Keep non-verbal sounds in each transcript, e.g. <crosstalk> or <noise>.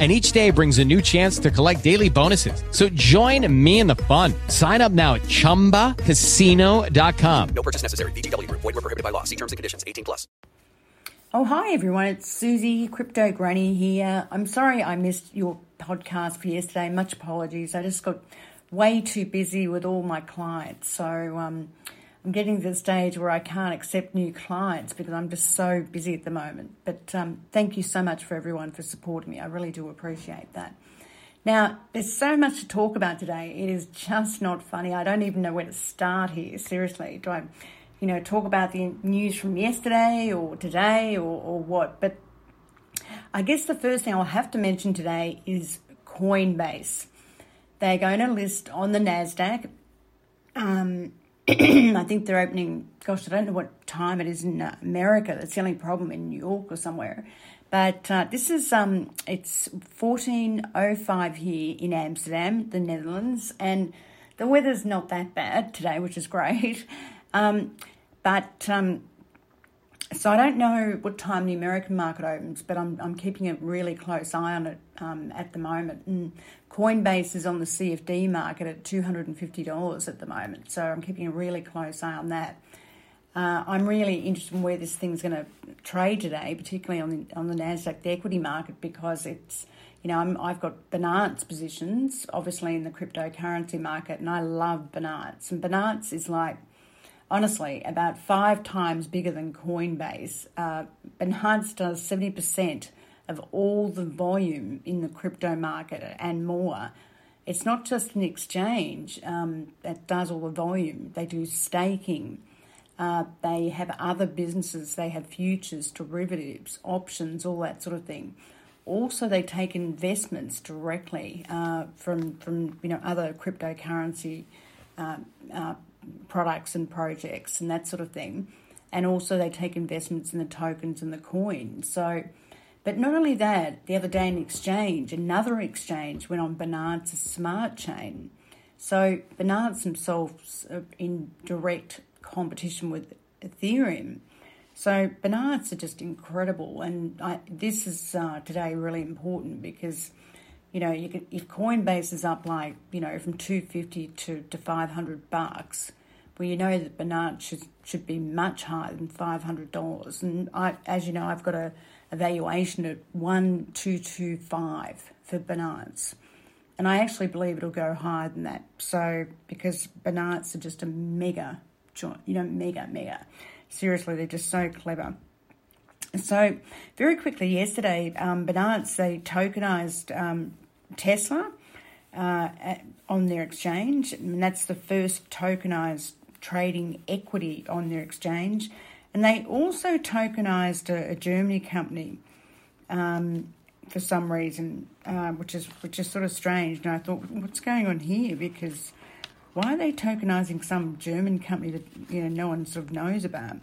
and each day brings a new chance to collect daily bonuses. So join me in the fun. Sign up now at ChumbaCasino.com. No purchase necessary. VGW. Void were prohibited by law. See terms and conditions. 18 plus. Oh, hi everyone. It's Susie, Crypto Granny here. I'm sorry I missed your podcast for yesterday. Much apologies. I just got way too busy with all my clients. So, um, I'm getting to the stage where I can't accept new clients because I'm just so busy at the moment. But um, thank you so much for everyone for supporting me. I really do appreciate that. Now, there's so much to talk about today. It is just not funny. I don't even know where to start here. Seriously, do I, you know, talk about the news from yesterday or today or, or what? But I guess the first thing I'll have to mention today is Coinbase. They're going to list on the Nasdaq. Um, <clears throat> I think they're opening, gosh, I don't know what time it is in uh, America. That's the only problem in New York or somewhere. But uh, this is, um, it's 14.05 here in Amsterdam, the Netherlands, and the weather's not that bad today, which is great. <laughs> Um, but um, so I don't know what time the American market opens, but I'm, I'm keeping a really close eye on it um, at the moment. And Coinbase is on the CFD market at $250 at the moment, so I'm keeping a really close eye on that. Uh, I'm really interested in where this thing's going to trade today, particularly on the, on the Nasdaq, the equity market, because it's you know i have got Binance positions, obviously in the cryptocurrency market, and I love Binance. And Binance is like honestly about five times bigger than Coinbase. Uh, Binance does seventy percent of all the volume in the crypto market and more. It's not just an exchange um, that does all the volume, they do staking. Uh, they have other businesses, they have futures, derivatives, options, all that sort of thing. Also, they take investments directly uh, from, from you know other cryptocurrency uh, uh products and projects and that sort of thing. And also, they take investments in the tokens and the coins. So, but not only that, the other day in exchange, another exchange went on Binance Smart Chain. So Binance themselves are in direct competition with Ethereum. So Binance are just incredible, and I, this is uh, today really important because you know you if Coinbase is up like you know from two fifty to to five hundred bucks, well you know that Binance should should be much higher than five hundred dollars, and I as you know I've got a evaluation at 1225 for Binance. And I actually believe it'll go higher than that. So, because Binance are just a mega, you know, mega, mega. Seriously, they're just so clever. So, very quickly yesterday, um, Binance, they tokenized um, Tesla uh, on their exchange. And that's the first tokenized trading equity on their exchange. And they also tokenized a, a Germany company um, for some reason, uh, which is which is sort of strange. And I thought, what's going on here? Because why are they tokenizing some German company that you know no one sort of knows about?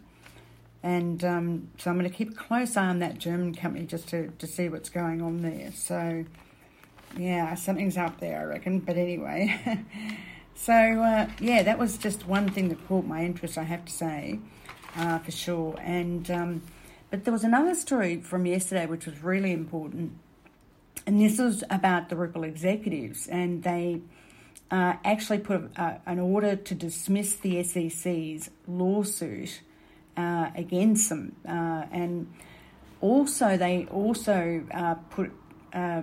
And um, so I'm going to keep a close eye on that German company just to, to see what's going on there. So yeah, something's up there, I reckon. But anyway. <laughs> So, uh, yeah, that was just one thing that caught my interest, I have to say, uh, for sure. And um, But there was another story from yesterday which was really important. And this was about the Ripple executives. And they uh, actually put a, an order to dismiss the SEC's lawsuit uh, against them. Uh, and also, they also uh, put uh,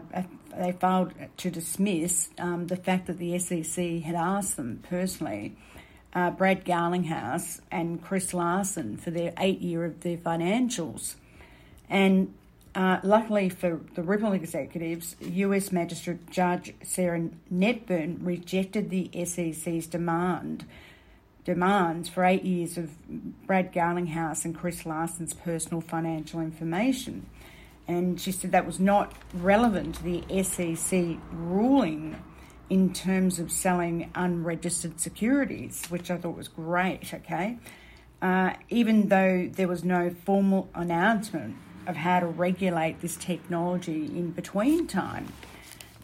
they failed to dismiss um, the fact that the SEC had asked them personally, uh, Brad Garlinghouse and Chris Larsen, for their eight year of their financials. And uh, luckily for the Ripple executives, US Magistrate Judge Sarah Netburn rejected the SEC's demand demands for eight years of Brad Garlinghouse and Chris Larsen's personal financial information. And she said that was not relevant to the SEC ruling in terms of selling unregistered securities, which I thought was great, okay? Uh, even though there was no formal announcement of how to regulate this technology in between time.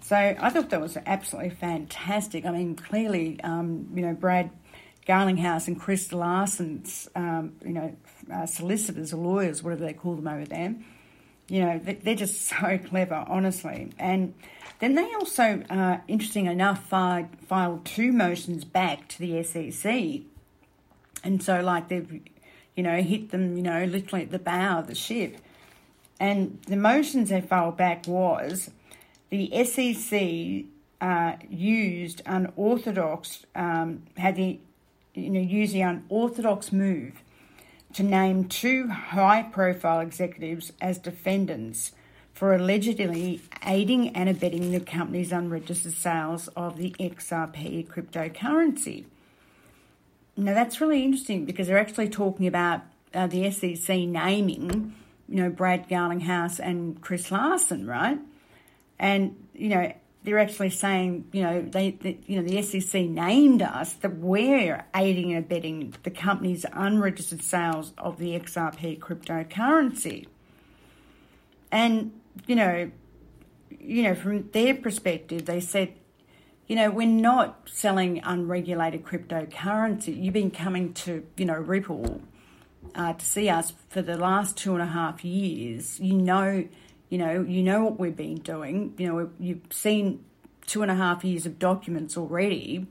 So I thought that was absolutely fantastic. I mean, clearly, um, you know, Brad Garlinghouse and Chris Larsen's, um, you know, uh, solicitors or lawyers, whatever they call them over there, you know, they're just <laughs> so clever, honestly. And then they also, uh, interesting enough, filed, filed two motions back to the SEC. And so, like, they've, you know, hit them, you know, literally at the bow of the ship. And the motions they filed back was the SEC uh, used unorthodox, um, had the, you know, used the unorthodox move to name two high profile executives as defendants for allegedly aiding and abetting the company's unregistered sales of the XRP cryptocurrency. Now, that's really interesting because they're actually talking about uh, the SEC naming, you know, Brad Garlinghouse and Chris Larsen, right? And, you know, they're actually saying, you know, they, they, you know, the SEC named us that we're aiding and abetting the company's unregistered sales of the XRP cryptocurrency. And, you know, you know, from their perspective, they said, you know, we're not selling unregulated cryptocurrency. You've been coming to, you know, Ripple uh, to see us for the last two and a half years. You know you know, you know what we've been doing. You know, you've seen two and a half years of documents already.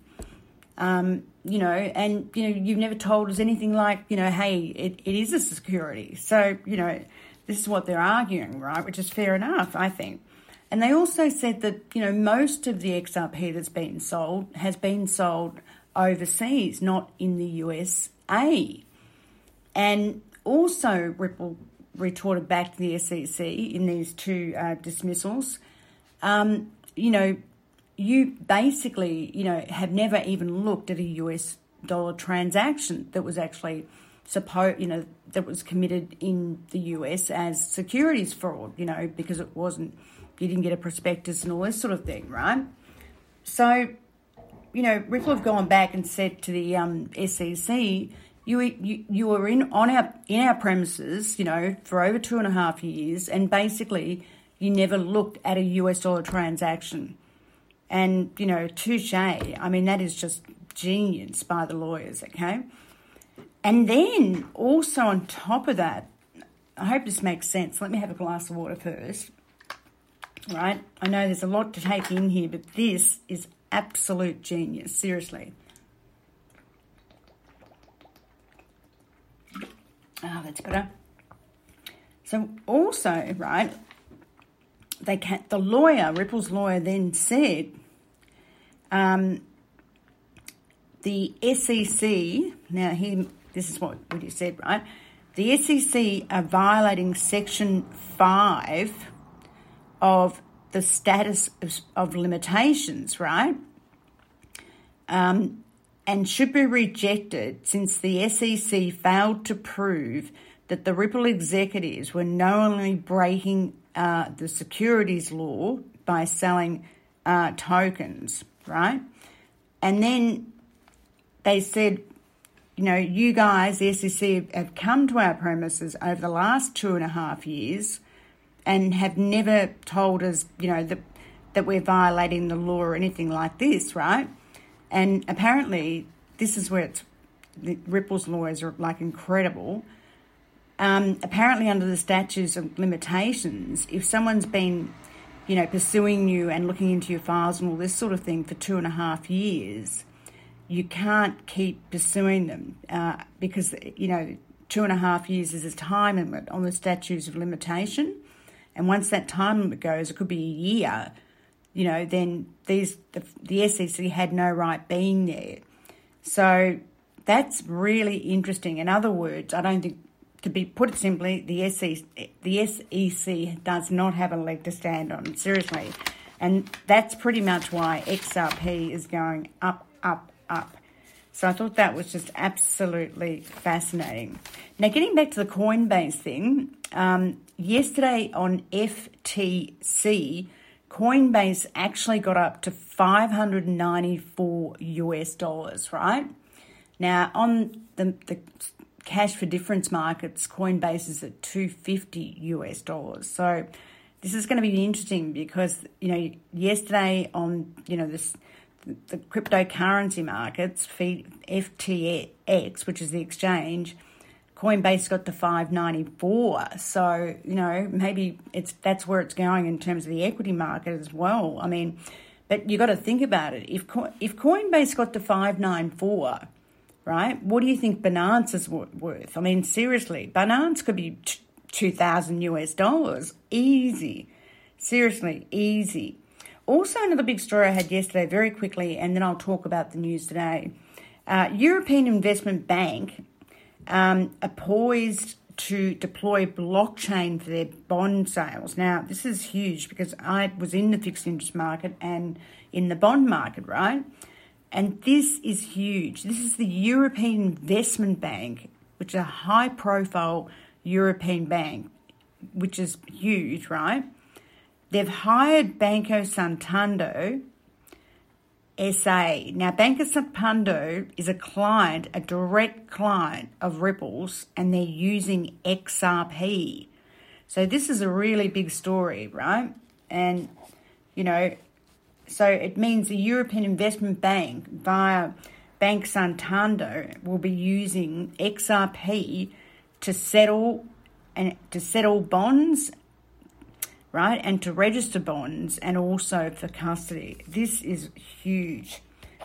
Um, you know, and you know, you've never told us anything like, you know, hey, it, it is a security. So, you know, this is what they're arguing, right? Which is fair enough, I think. And they also said that, you know, most of the XRP that's been sold has been sold overseas, not in the USA. And also, Ripple retorted back to the SEC in these two uh, dismissals. Um, you know, you basically, you know, have never even looked at a US dollar transaction that was actually supposed, you know, that was committed in the US as securities fraud, you know, because it wasn't, you didn't get a prospectus and all this sort of thing, right? So, you know, Ripple have gone back and said to the um, SEC, you, you you were in on our in our premises, you know, for over two and a half years, and basically you never looked at a US dollar transaction. And you know, touche. I mean, that is just genius by the lawyers. Okay, and then also on top of that, I hope this makes sense. Let me have a glass of water first. Right, I know there's a lot to take in here, but this is absolute genius. Seriously. Oh, that's better. So also, right, they can the lawyer, Ripple's lawyer, then said, um, the SEC. Now, he this is what what he said, right? The SEC are violating Section Five of the status of, of limitations, right? Um, and should be rejected since the SEC failed to prove that the Ripple executives were knowingly breaking uh, the securities law by selling uh, tokens, right? And then they said, you know, you guys, the SEC, have come to our premises over the last two and a half years and have never told us, you know, that, that we're violating the law or anything like this, right? And apparently, this is where it's the Ripple's lawyers are like incredible. Um, apparently, under the statutes of limitations, if someone's been, you know, pursuing you and looking into your files and all this sort of thing for two and a half years, you can't keep pursuing them uh, because you know two and a half years is a time limit on the statutes of limitation, and once that time limit goes, it could be a year. You know, then these the, the SEC had no right being there. So that's really interesting. In other words, I don't think to be put it simply, the SEC, the SEC does not have a leg to stand on, seriously. And that's pretty much why XRP is going up, up, up. So I thought that was just absolutely fascinating. Now, getting back to the Coinbase thing, um, yesterday on FTX, Coinbase actually got up to 594 US dollars, right? Now, on the, the cash for difference markets, Coinbase is at 250 US dollars. So this is going to be interesting because, you know, yesterday on, you know, this the cryptocurrency markets, FTX, which is the exchange, Coinbase got to 594. So, you know, maybe it's that's where it's going in terms of the equity market as well. I mean, but you got to think about it. If if Coinbase got to 594, right? What do you think Binance's worth? I mean, seriously, Binance could be 2,000 US dollars. Easy. Seriously, easy. Also, another big story I had yesterday, very quickly, and then I'll talk about the news today. Uh, European Investment Bank um, are poised to deploy blockchain for their bond sales. Now, this is huge because I was in the fixed interest market and in the bond market, right? And this is huge. This is the European Investment Bank, which is a high profile European bank, which is huge, right? They've hired Banco Santander SA. Now, Banco Santander is a client, a direct client of Ripple's, and they're using XRP. So, this is a really big story, right? And, you know, so it means the European Investment Bank via Bank Santander will be using XRP to settle and to settle bonds, right, and to register bonds, and also for custody. This is huge.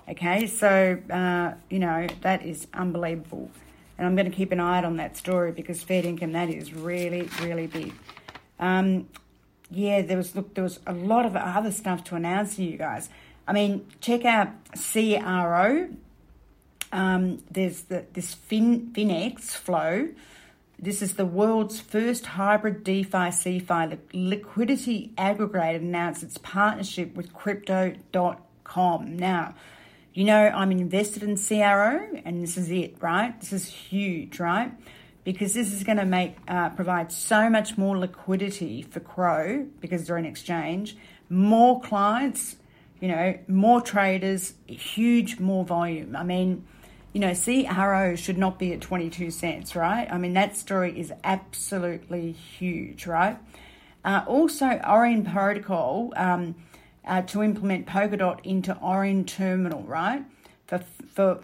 Okay, so uh, you know that is unbelievable, and I'm going to keep an eye out on that story because Fed income that is really really big. Um, yeah, there was look, there was a lot of other stuff to announce to you guys. I mean, check out CRO. Um, there's the this fin, Finxflo. This is the world's first hybrid DeFi CeFi liquidity aggregator announced its partnership with Crypto.com. Now, you know I'm invested in CRO, and this is it, right? This is huge, right? because this is going to make uh, provide so much more liquidity for CRO because they're an exchange, more clients, you know, more traders, huge more volume. I mean, you know, CRO should not be at 22 cents, right? I mean, that story is absolutely huge, right? Uh, also, Orion Protocol um, uh, to implement Polkadot into Orion Terminal, right? For, for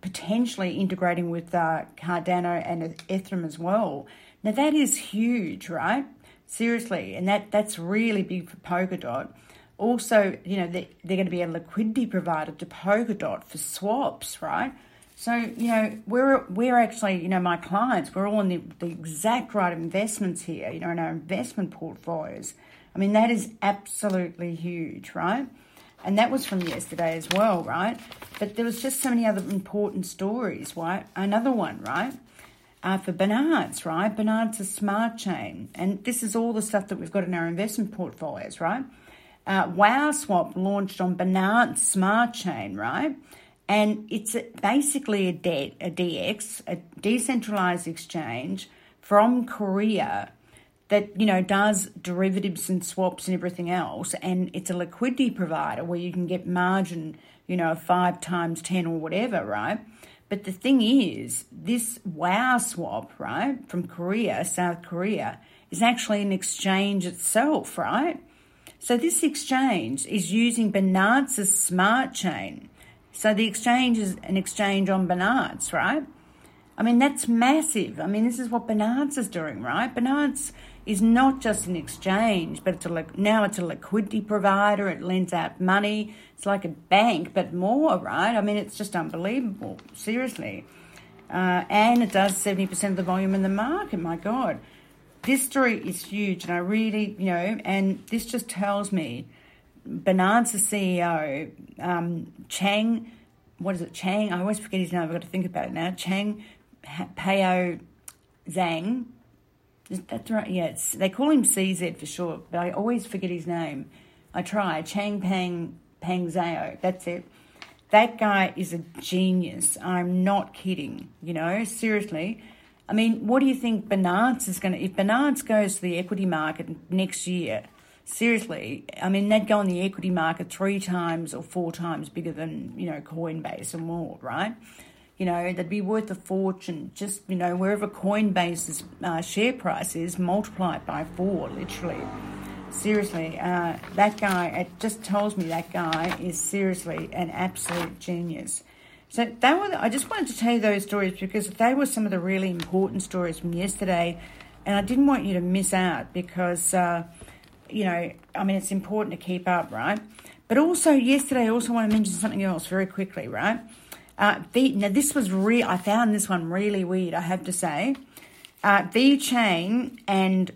potentially integrating with uh, Cardano and Ethereum as well. Now that is huge, right? Seriously, and that that's really big for Polkadot. Also, you know, they, they're going to be a liquidity provider to Polkadot for swaps, right? So, you know, we're we're actually, you know, my clients, we're all in the, the exact right investments here, you know, in our investment portfolios. I mean, that is absolutely huge, right? And that was from yesterday as well, right? But there was just so many other important stories, right? Another one, right? Uh, for Binance, right? Binance is smart chain. And this is all the stuff that we've got in our investment portfolios, right? Uh, WOWswap launched on Binance Smart Chain, right? And it's basically a, de- a DEX, a decentralized exchange from Korea that you know does derivatives and swaps and everything else. And it's a liquidity provider where you can get margin you know five times 10 or whatever right? But the thing is this WOWswap right from korea south korea is actually an exchange itself right? So this exchange is using binance's smart chain So the exchange is an exchange on Binance, right? I mean, that's massive. I mean, this is what Binance is doing, right? Binance is not just an exchange, but it's a, now it's a liquidity provider. It lends out money. It's like a bank, but more, right? I mean, it's just unbelievable, seriously. Uh, and it does 70% of the volume in the market, my God. This story is huge, and I really, you know, and this just tells me Binance's the CEO, um, Chang, what is it, Chang? I always forget his name, I've got to think about it now. Chang Pao Zhang, that's right. Yeah, they call him CZ for short, but I always forget his name. I try. Chang Pang Pang Zhao. That's it. That guy is a genius. I'm not kidding. You know, seriously. I mean, what do you think Binance is going to? If Binance goes to the equity market next year, seriously, I mean, they'd go on the equity market three times or four times bigger than you know Coinbase and more, right? you know, they'd be worth a fortune. Just, you know, wherever Coinbase's uh, share price is, multiply it by four, literally. Seriously, uh, that guy, it just tells me that guy is seriously an absolute genius. So that was, I just wanted to tell you those stories because they were some of the really important stories from yesterday, and I didn't want you to miss out because, uh, you know, I mean, it's important to keep up, right? But also yesterday, I also want to mention something else very quickly, right? Uh, v, now, this was real. I found this one really weird, I have to say. Uh, Chain and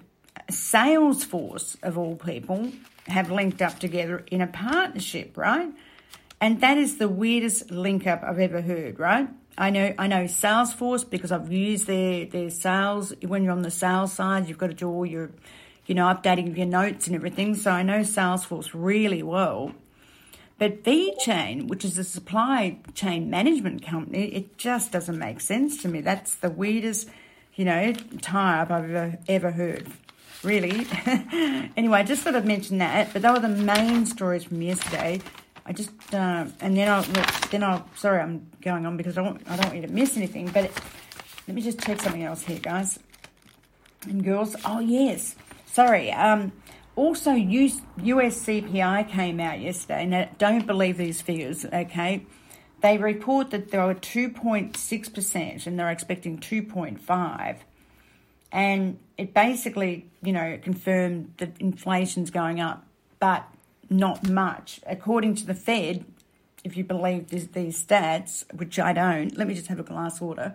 Salesforce, of all people, have linked up together in a partnership, right? And that is the weirdest link up I've ever heard, right? I know I know Salesforce because I've used their their sales. When you're on the sales side, you've got to do all your, you know, updating your notes and everything. So I know Salesforce really well. But VeChain, which is a supply chain management company, it just doesn't make sense to me. That's the weirdest, you know, tie up I've ever, ever heard. Really. <laughs> anyway, I just thought I'd mention that. But they were the main stories from yesterday. I just uh, and then I'll then I'll sorry I'm going on because I don't I don't want you to miss anything. But let me just check something else here, guys and girls. Oh yes, sorry. Um, also, US, CPI came out yesterday. Now, don't believe these figures, okay? They report that there were 2.6% and they're expecting 2.5 and it basically, you know, confirmed that inflation's going up, but not much. According to the Fed, if you believe this, these stats, which I don't, let me just have a glass water.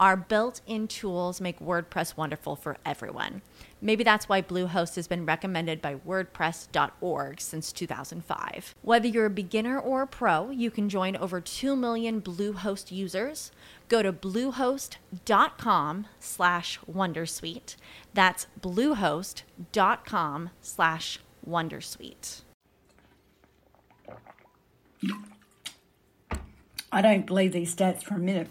Our built in tools make WordPress wonderful for everyone. Maybe that's why Bluehost has been recommended by WordPress.org since 2005. Whether you're a beginner or a pro, you can join over 2 million Bluehost users. Go to bluehost.com slash Wondersuite. That's bluehost.com slash Wondersuite. I don't believe these stats for a minute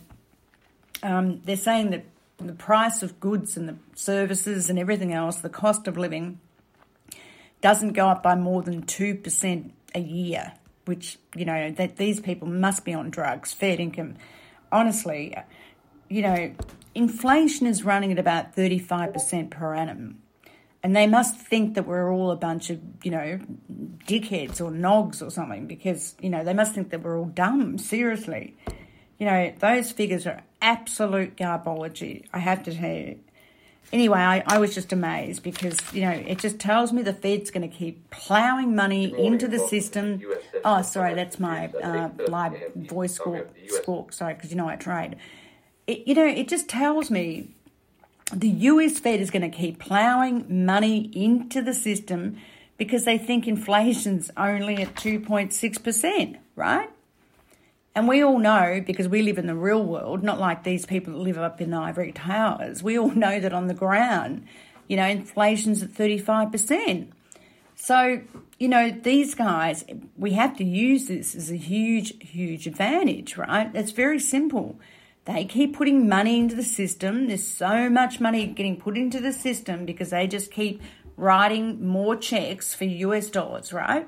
um, they're saying that the price of goods and the services and everything else, the cost of living, doesn't go up by more than 2% a year, which, you know, that these people must be on drugs, fair income. Honestly, you know, inflation is running at about 35% per annum. And they must think that we're all a bunch of, you know, dickheads or nogs or something because, you know, they must think that we're all dumb, seriously. You know, those figures are absolute garbology, I have to tell you. Anyway, I, I was just amazed because, you know, it just tells me the Fed's going to keep ploughing money into the system. Oh, sorry, that's my uh, live voice squawk, squawk sorry, because you know I trade. It, you know, it just tells me the US Fed is going to keep ploughing money into the system because they think inflation's only at 2.6%, right? And we all know, because we live in the real world, not like these people that live up in the ivory towers, we all know that on the ground, you know, inflation's at 35%. So, you know, these guys, we have to use this as a huge, huge advantage, right? It's very simple. They keep putting money into the system. There's so much money getting put into the system because they just keep writing more checks for US dollars, right?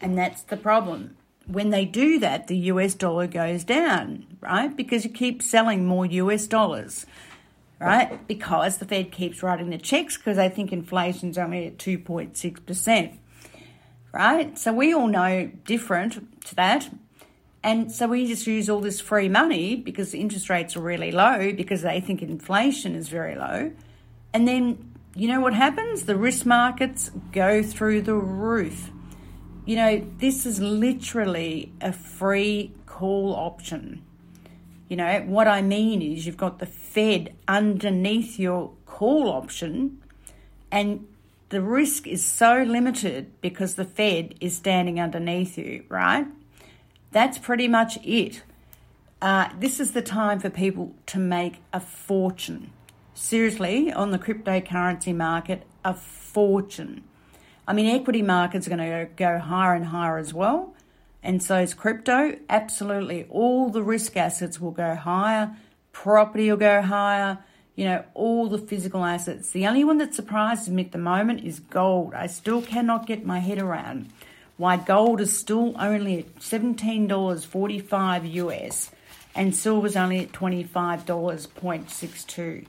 And that's the problem when they do that, the US dollar goes down, right? Because you keep selling more US dollars, right? Because the Fed keeps writing the checks because they think inflation's only at 2.6%, right? So we all know different to that. And so we just use all this free money because interest rates are really low because they think inflation is very low. And then you know what happens? The risk markets go through the roof you know, this is literally a free call option. You know, what I mean is you've got the Fed underneath your call option, and the risk is so limited because the Fed is standing underneath you, right? That's pretty much it. Uh, this is the time for people to make a fortune. Seriously, on the cryptocurrency market, a fortune. I mean, equity markets are going to go higher and higher as well. And so is crypto. Absolutely. All the risk assets will go higher. Property will go higher. You know, all the physical assets. The only one that surprises me at the moment is gold. I still cannot get my head around why gold is still only at $17.45 US and silver's only at $25.62.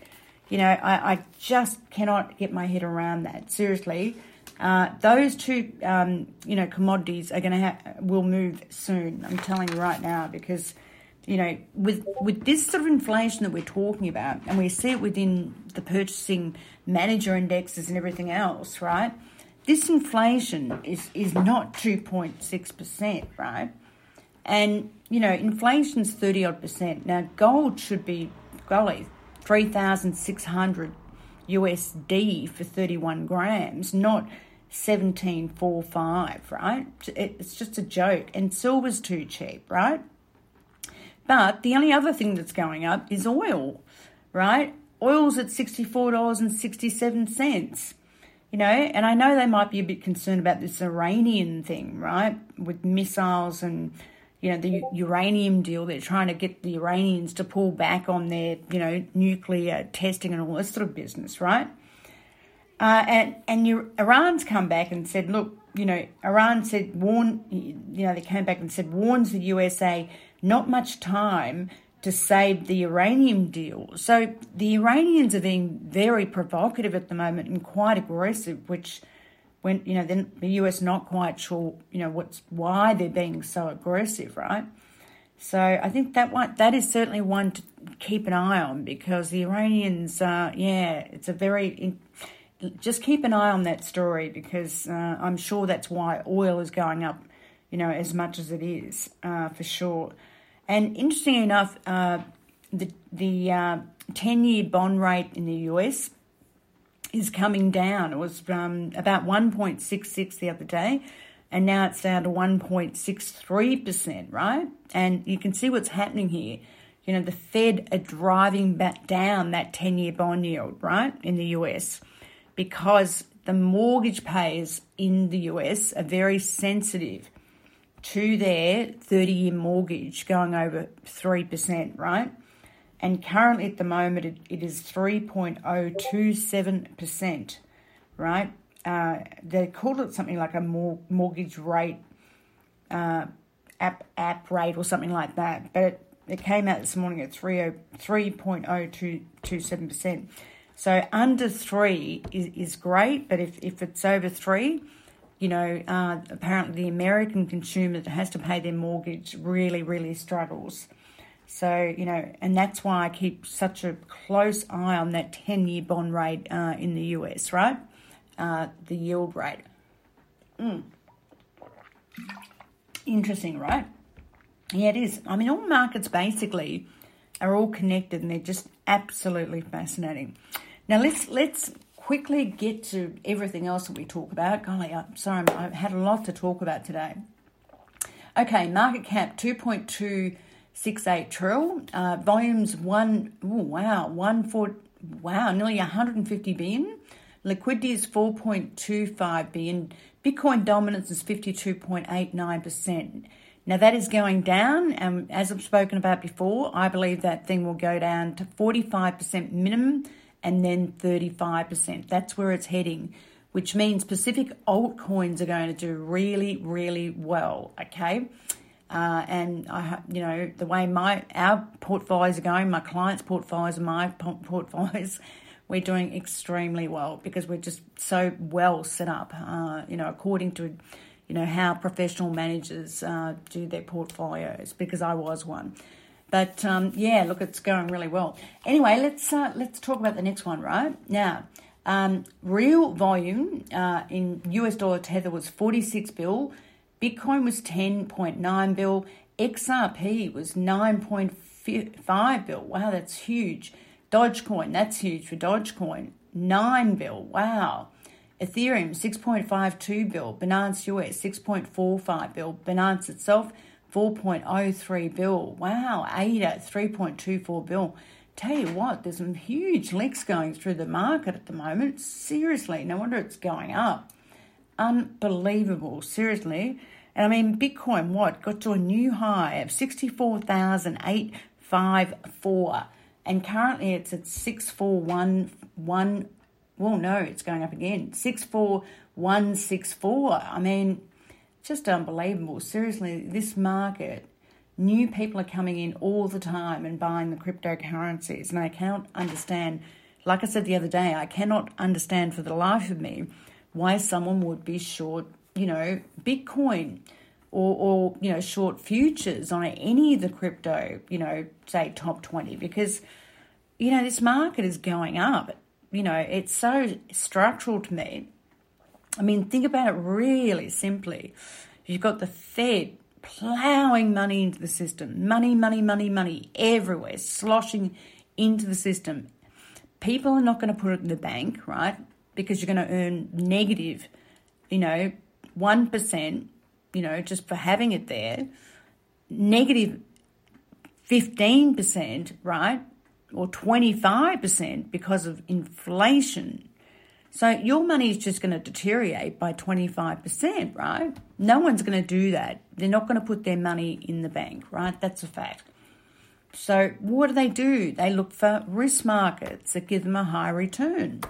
You know, I, I just cannot get my head around that. Seriously. Uh, those two, um, you know, commodities are going to ha- will move soon. I'm telling you right now because, you know, with with this sort of inflation that we're talking about, and we see it within the purchasing manager indexes and everything else, right? This inflation is is not 2.6 percent, right? And you know, inflation's 30 odd percent. Now, gold should be, golly, 3,600 USD for 31 grams, not 1745, right? It's just a joke. And silver's too cheap, right? But the only other thing that's going up is oil, right? Oil's at $64.67. You know, and I know they might be a bit concerned about this Iranian thing, right? With missiles and, you know, the uranium deal. They're trying to get the Iranians to pull back on their, you know, nuclear testing and all this sort of business, right? Uh, and and Iran's come back and said, look, you know, Iran said warn, you know, they came back and said warns the USA not much time to save the uranium deal. So the Iranians are being very provocative at the moment and quite aggressive, which when you know then the US not quite sure you know what's why they're being so aggressive, right? So I think that one that is certainly one to keep an eye on because the Iranians, uh, yeah, it's a very just keep an eye on that story because uh, I'm sure that's why oil is going up, you know, as much as it is uh, for sure. And interesting enough, uh, the the uh, ten year bond rate in the US is coming down. It was um, about one point six six the other day, and now it's down to one point six three percent. Right, and you can see what's happening here. You know, the Fed are driving back down that ten year bond yield, right, in the US because the mortgage payers in the US are very sensitive to their 30 year mortgage going over 3%, right? And currently at the moment it, it is 3.027%, right? Uh, they called it something like a mor- mortgage rate, uh, app, app rate or something like that. But it, it came out this morning at 3.027%. So under three is, is great, but if, if it's over three, you know, uh, apparently the American consumer that has to pay their mortgage really, really struggles. So, you know, and that's why I keep such a close eye on that 10 year bond rate uh, in the US, right? Uh, the yield rate. Mm. Interesting, right? Yeah, it is. I mean, all markets basically are all connected and they're just absolutely fascinating. Now let's let's quickly get to everything else that we talk about. Golly, I'm sorry, I've had a lot to talk about today. Okay, market cap 2.2 1.68 trill. Uh, volumes one, ooh, wow, one four, wow, nearly 150 billion. Liquidity is 4.25 billion. Bitcoin dominance is 52.89%. Now that is going down, and as I've spoken about before, I believe that thing will go down to 45% minimum and then 35%. That's where it's heading, which means Pacific altcoins are going to do really, really well. Okay. Uh, and I, you know, the way my our portfolios are going, my clients' portfolios my portfolios, <laughs> we're doing extremely well because we're just so well set up. Uh, you know, according to, you know, how professional managers uh, do their portfolios. Because I was one. But um, yeah, look, it's going really well. Anyway, let's uh, let's talk about the next one, right now. Um, real volume uh, in US dollar tether was 46 bill. Bitcoin was 10.9 bill. XRP was 9.5 bill. Wow, that's huge. Dogecoin, that's huge for Dogecoin. 9 bill. Wow. Ethereum, 6.52 bill. Binance US, 6.45 bill. Binance itself, 4.03 bill. Wow. ADA, 3.24 bill. Tell you what, there's some huge licks going through the market at the moment. Seriously, no wonder it's going up unbelievable, seriously. And I mean, Bitcoin, what? Got to a new high of 64,854. And currently it's at 6411. Well, no, it's going up again. 64164. I mean, just unbelievable. Seriously, this market, new people are coming in all the time and buying the cryptocurrencies. And I cannot understand, like I said the other day, I cannot understand for the life of me why someone would be short, you know, Bitcoin or, or you know, short futures on any of the crypto, you know, say top 20, because, you know, this market is going up. You know, it's so structural to me. I mean, think about it really simply. You've got the Fed plowing money into the system, money, money, money, money everywhere, sloshing into the system. People are not going to put it in the bank, right? because you're going to earn negative, you know, 1%, you know, just for having it there, negative 15%, right? Or 25% because of inflation. So your money is just going to deteriorate by 25%, right? No one's going to do that. They're not going to put their money in the bank, right? That's a fact. So what do they do? They look for risk markets that give them a high return.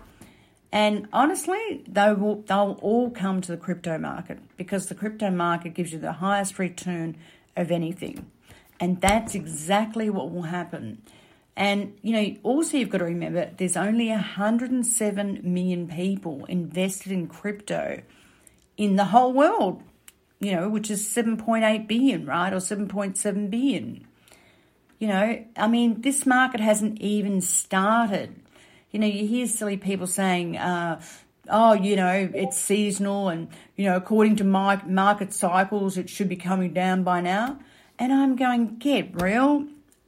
And honestly, they will, they'll all come to the crypto market because the crypto market gives you the highest return of anything. And that's exactly what will happen. And, you know, also you've got to remember there's only 107 million people invested in crypto in the whole world, you know, which is 7.8 billion, right? Or 7.7 billion. You know, I mean, this market hasn't even started you know, you hear silly people saying, uh, oh, you know, it's seasonal and, you know, according to my market cycles, it should be coming down by now. And I'm going, get real.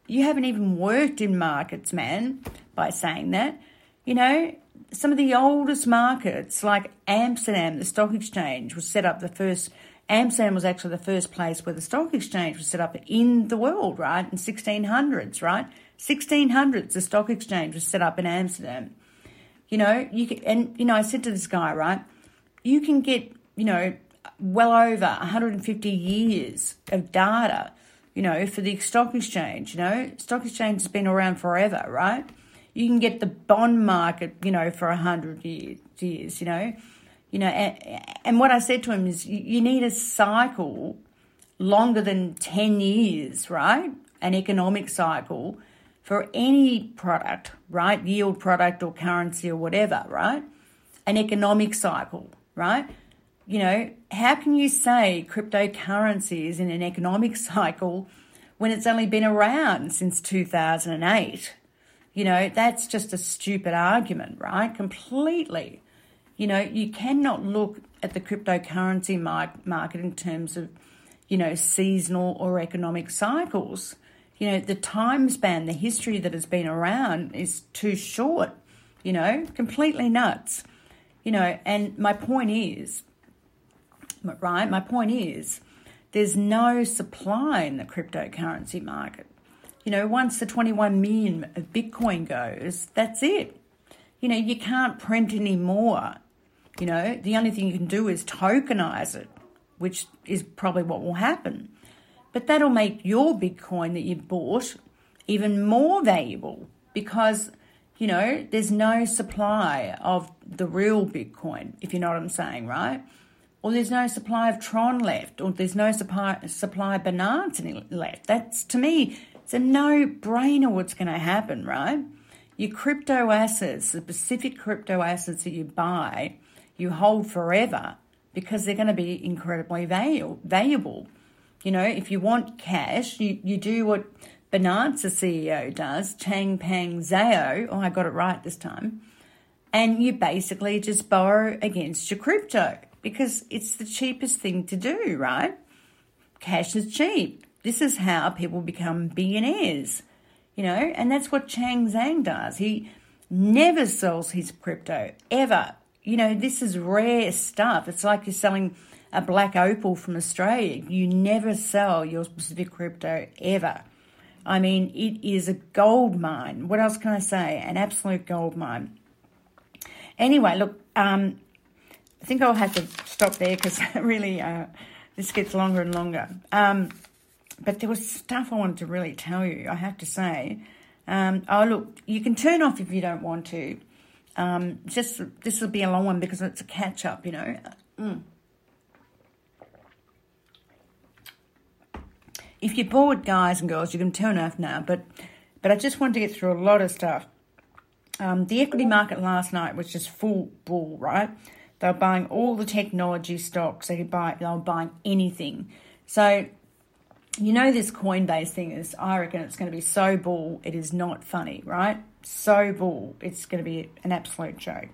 You haven't even worked in markets, man, by saying that. You know, some of the oldest markets, like Amsterdam, the stock exchange was set up the first. Amsterdam was actually the first place where the stock exchange was set up in the world, right? In 1600s, right? 1600s, the stock exchange was set up in Amsterdam. You know, you can, and you know, I said to this guy, right, you can get, you know, well over 150 years of data, you know, for the stock exchange. You know, stock exchange has been around forever, right? You can get the bond market, you know, for a 100 years, you know. You know, and, and what I said to him is you need a cycle longer than 10 years, right? An economic cycle for any product, right? Yield product or currency or whatever, right? An economic cycle, right? You know, how can you say cryptocurrency is in an economic <laughs> cycle when it's only been around since 2008? You know, that's just a stupid argument, right? Completely. You know, you cannot look at the cryptocurrency market in terms of, you know, seasonal or economic cycles you know, the time span, the history that has been around is too short, you know, completely nuts. You know, and my point is, right, my point is, there's no supply in the cryptocurrency market. You know, once the 21 million of Bitcoin goes, that's it. You know, you can't print any more. You know, the only thing you can do is tokenize it, which is probably what will happen. But that'll make your Bitcoin that you bought even more valuable because, you know, there's no supply of the real Bitcoin, if you know what I'm saying, right? Or there's no supply of Tron left, or there's no supply, supply of Binance left. That's, to me, it's a no brainer what's going to happen, right? Your crypto assets, the specific crypto assets that you buy, you hold forever because they're going to be incredibly valuable. You know, if you want cash, you, you do what Binance CEO does, Changpeng Zhao. Oh, I got it right this time. And you basically just borrow against your crypto because it's the cheapest thing to do, right? Cash is cheap. This is how people become billionaires, you know, and that's what Chang Zhang does. He never sells his crypto ever. You know, this is rare stuff. It's like you're selling a black opal from Australia. You never sell your specific crypto ever. I mean, it is a gold mine. What else can I say? An absolute gold mine. Anyway, look, um, I think I'll have to stop there because <laughs> really uh, this gets longer and longer. Um, but there was stuff I wanted to really tell you, I have to say. Um, oh, look, you can turn off if you don't want to. Um, just this will be a long one because it's a catch up, you know. Mm. if you're bored, guys and girls, you can turn off now. But but I just wanted to get through a lot of stuff. Um, the equity market last night was just full bull, right? They were buying all the technology stocks. They could buy. They were buying anything. So you know this Coinbase thing is. I reckon it's going to be so bull. It is not funny, right? So bull. It's going to be an absolute joke.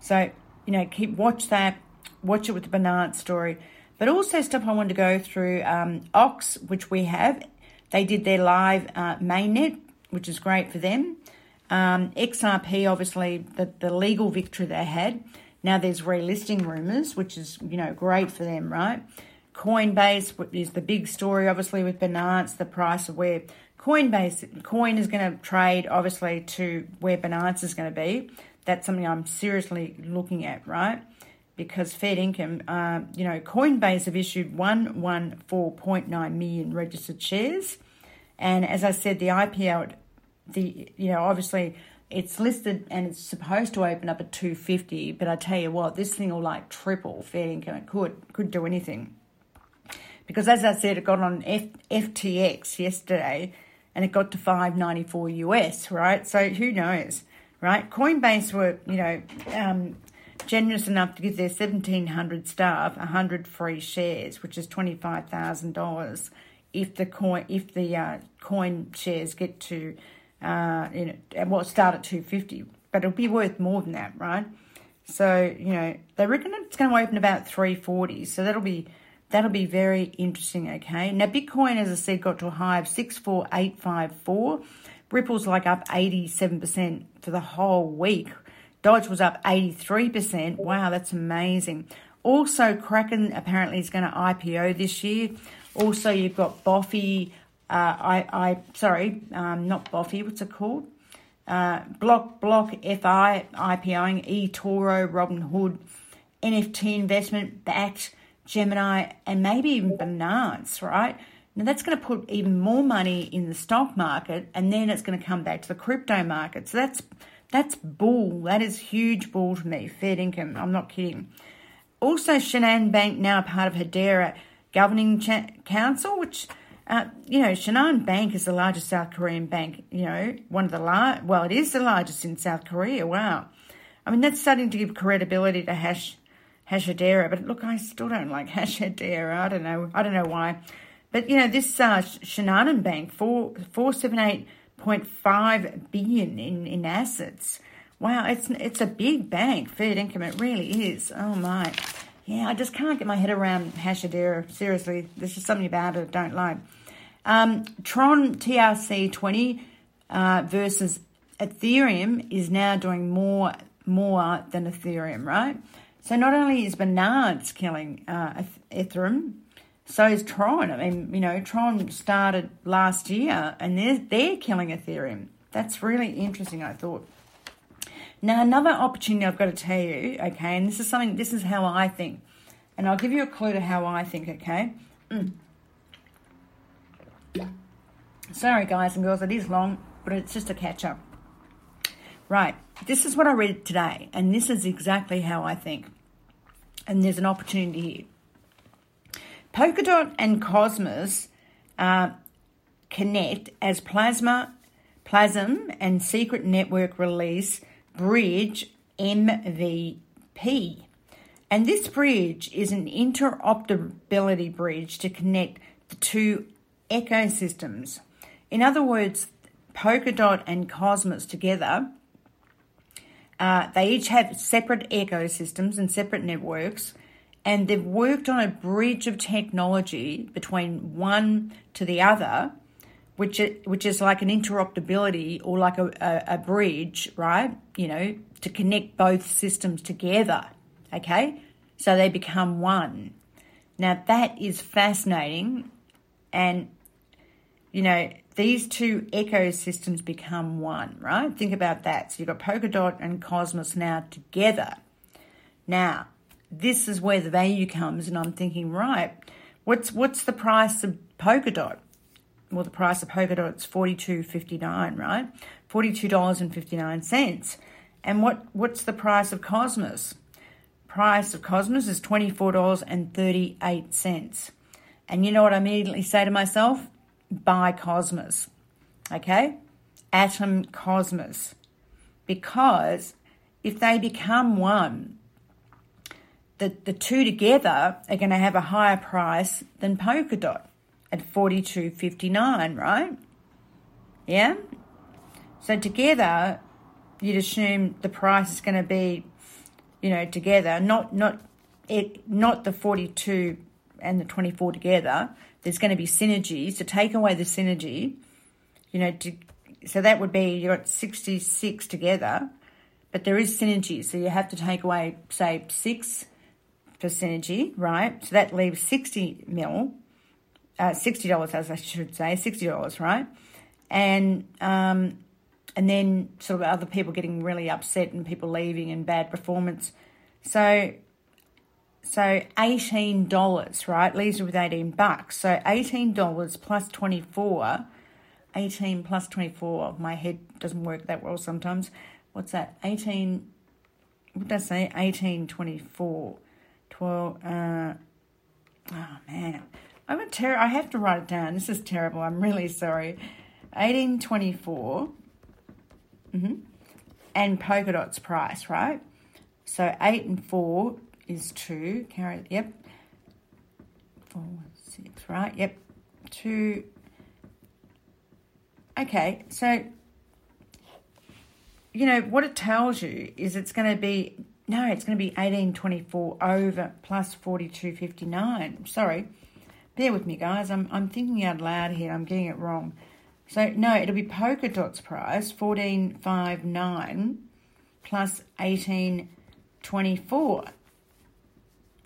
So you know, keep watch that. Watch it with the Binance story. But also stuff I wanted to go through um, Ox, which we have. They did their live uh, mainnet, which is great for them. Um, XRP, obviously, the, the legal victory they had. Now there's relisting rumours, which is, you know, great for them, right? Coinbase is the big story, obviously, with Binance, the price of where Coinbase coin is going to trade, obviously, to where Binance is going to be. That's something I'm seriously looking at, right? because Fed Income, uh, you know, Coinbase have issued 114.9 million registered shares. And as I said, the IPO, the you know, obviously it's listed and it's supposed to open up at 250, but I tell you what, this thing will like triple Fed Income. It could, could do anything. Because as I said, it got on F, FTX yesterday and it got to 594 US, right? So who knows, right? Coinbase were, you know, um, generous enough to give their 1,700 staff 100 free shares, which is $25,000 if the coin if the uh, coin shares get to uh, you know well start at 250 but it'll be worth more than that right so you know they reckon it's going to open about 340 so that'll be that'll be very interesting okay now bitcoin as i said got to a high of 64854 ripple's like up 87% for the whole week Dodge was up 83%. Wow, that's amazing. Also, Kraken apparently is going to IPO this year. Also, you've got Boffy, uh, I, I, sorry, um, not Boffy, what's it called? Uh, Block, Block FI IPOing, eToro, Robinhood, NFT investment, Bakkt, Gemini, and maybe even Binance, right? Now that's going to put even more money in the stock market, and then it's going to come back to the crypto market. So that's that's bull. That is huge bull to me. Fed income. I'm not kidding. Also, Shinhan Bank now part of Hedera Governing Council, which, uh, you know, Shinhan Bank is the largest South Korean bank. You know, one of the large. Well, it is the largest in South Korea. Wow. I mean, that's starting to give credibility to Hash Hedera. But look, I still don't like <laughs> Hedera. I don't know. I don't know why. But you know, this uh, Shinhan Bank four four seven eight 0.5 billion in, in assets. Wow, it's it's a big bank, Fed income. It really is. Oh my, yeah. I just can't get my head around Hedera. Seriously, there's just something about it I don't like. Um, Tron TRC 20 uh, versus Ethereum is now doing more more than Ethereum, right? So not only is Binance killing uh, Ethereum, So is Tron. I mean, you know, Tron started last year and they're, they're killing Ethereum. That's really interesting, I thought. Now, another opportunity I've got to tell you, okay, and this is something, this is how I think. And I'll give you a clue to how I think, okay? Mm. Sorry, guys and girls, it is long, but it's just a catch up. Right, this is what I read today, and this is exactly how I think. And there's an opportunity here. Polkadot and Cosmos uh, connect as Plasma, Plasm, and Secret Network release Bridge MVP. And this bridge is an interoperability bridge to connect the two ecosystems. In other words, Polkadot and Cosmos together, uh, they each have separate ecosystems and separate networks and they've worked on a bridge of technology between one to the other, which is, which is like an interoperability or like a, a, a bridge, right? You know, to connect both systems together. Okay, so they become one. Now that is fascinating, and you know these two ecosystems become one, right? Think about that. So you've got Polkadot and Cosmos now together. Now this is where the value comes, and I'm thinking, right, what's what's the price of Polkadot? Well, the price of Polkadot is forty two fifty nine, right? Forty two dollars and fifty nine cents. And what what's the price of Cosmos? Price of Cosmos is twenty four dollars and thirty eight cents. And you know what I immediately say to myself? Buy Cosmos. Okay? Atom Cosmos. Because if they become one, the, the two together are going to have a higher price than at forty two fifty nine, right? Yeah. So together, you'd assume the price is going to be, you know, together, not not it, not the forty two and the twenty four together. There's going to be synergies to take away the synergy, you know, to so that would be at sixty six together, but there is synergy, so you have to take away say six for synergy, right? So that leaves 60 mil, uh, $60 as I should say, $60, right? And, um, and then sort of other people getting really upset and people leaving and bad performance. So, so $18, right, leaves you with 18 bucks. So $18 plus 24, 18 plus 24, my head doesn't work that well sometimes. What's that? 18, what does I say? 1824 12. Uh, oh, man. I'm a ter- I have to write it down. This is terrible. I'm really sorry. 1824. Mm-hmm. And Polkadot's price, right? So 8 and 4 is 2. Carry, yep. 4, 6, right? Yep. 2. Okay, so, you know, what it tells you is it's going to be no, it's going to be 1824 over plus 4259. Sorry. Bear with me, guys. I'm, I'm thinking out loud here. I'm getting it wrong. So, no, it'll be Polkadot's price, 1459 plus 1824.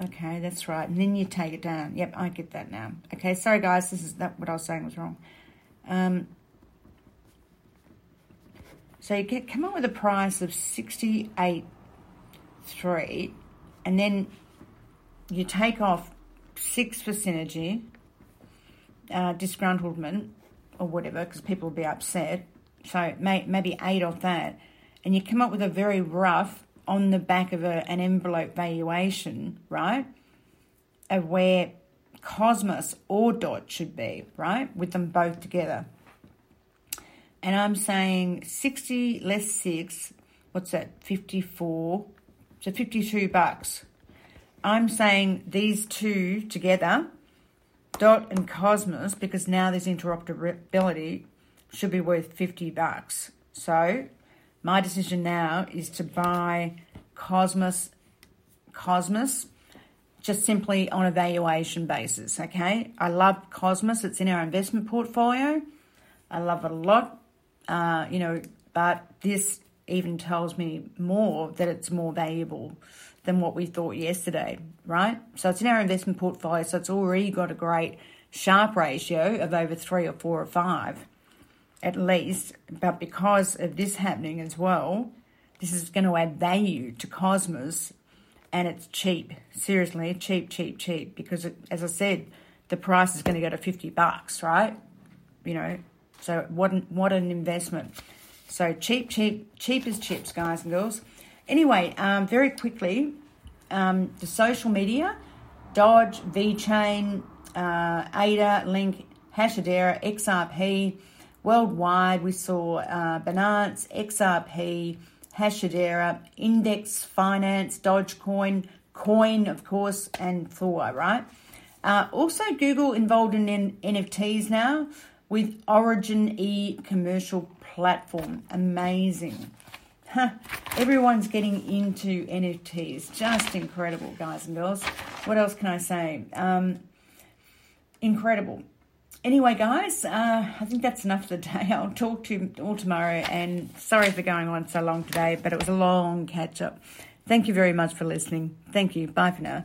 Okay, that's right. And then you take it down. Yep, I get that now. Okay, sorry, guys. This is that what I was saying was wrong. Um, so you get come up with a price of 68 three, and then you take off six for synergy, uh, disgruntlement, or whatever, because people will be upset. So may, maybe eight of that, and you come up with a very rough on the back of a, an envelope valuation, right? Of where Cosmos or Dot should be, right? With them both together. And I'm saying 60 less 6, what's that, 54 so 52 bucks. I'm saying these two together, Dot and Cosmos, because now there's interoperability, should be worth 50 bucks. So my decision now is to buy Cosmos Cosmos just simply on a valuation basis, okay? I love Cosmos. It's in our investment portfolio. I love it a lot. Uh, you know, but this even tells me more that it's more valuable than what we thought yesterday, right? So it's in our investment portfolio, so it's already got a great Sharpe ratio of over three or four or five at least. But because of this happening as well, this is going to add value to Cosmos and it's cheap. Seriously, cheap, cheap, cheap. Because it, as I said, the price is going to go to 50 bucks, right? You know, so what an, what an investment. So cheap, cheap, cheap as chips, guys and girls. Anyway, um, very quickly, um, the social media, Dodge, VeChain, uh, ADA, Link, Hashedera, XRP. Worldwide, we saw uh, Binance, XRP, Hashedera, Index Finance, Dogecoin, Coin, of course, and Thor, right? Uh, also, Google involved in NFTs now with Origin E commercial platform. Amazing. Huh. Everyone's getting into NFTs. Just incredible, guys and girls. What else can I say? Um, incredible. Anyway, guys, uh, I think that's enough for the day. <laughs> I'll talk to you all tomorrow. And sorry for going on so long today, but it was a long catch up. Thank you very much for listening. Thank you. Bye for now.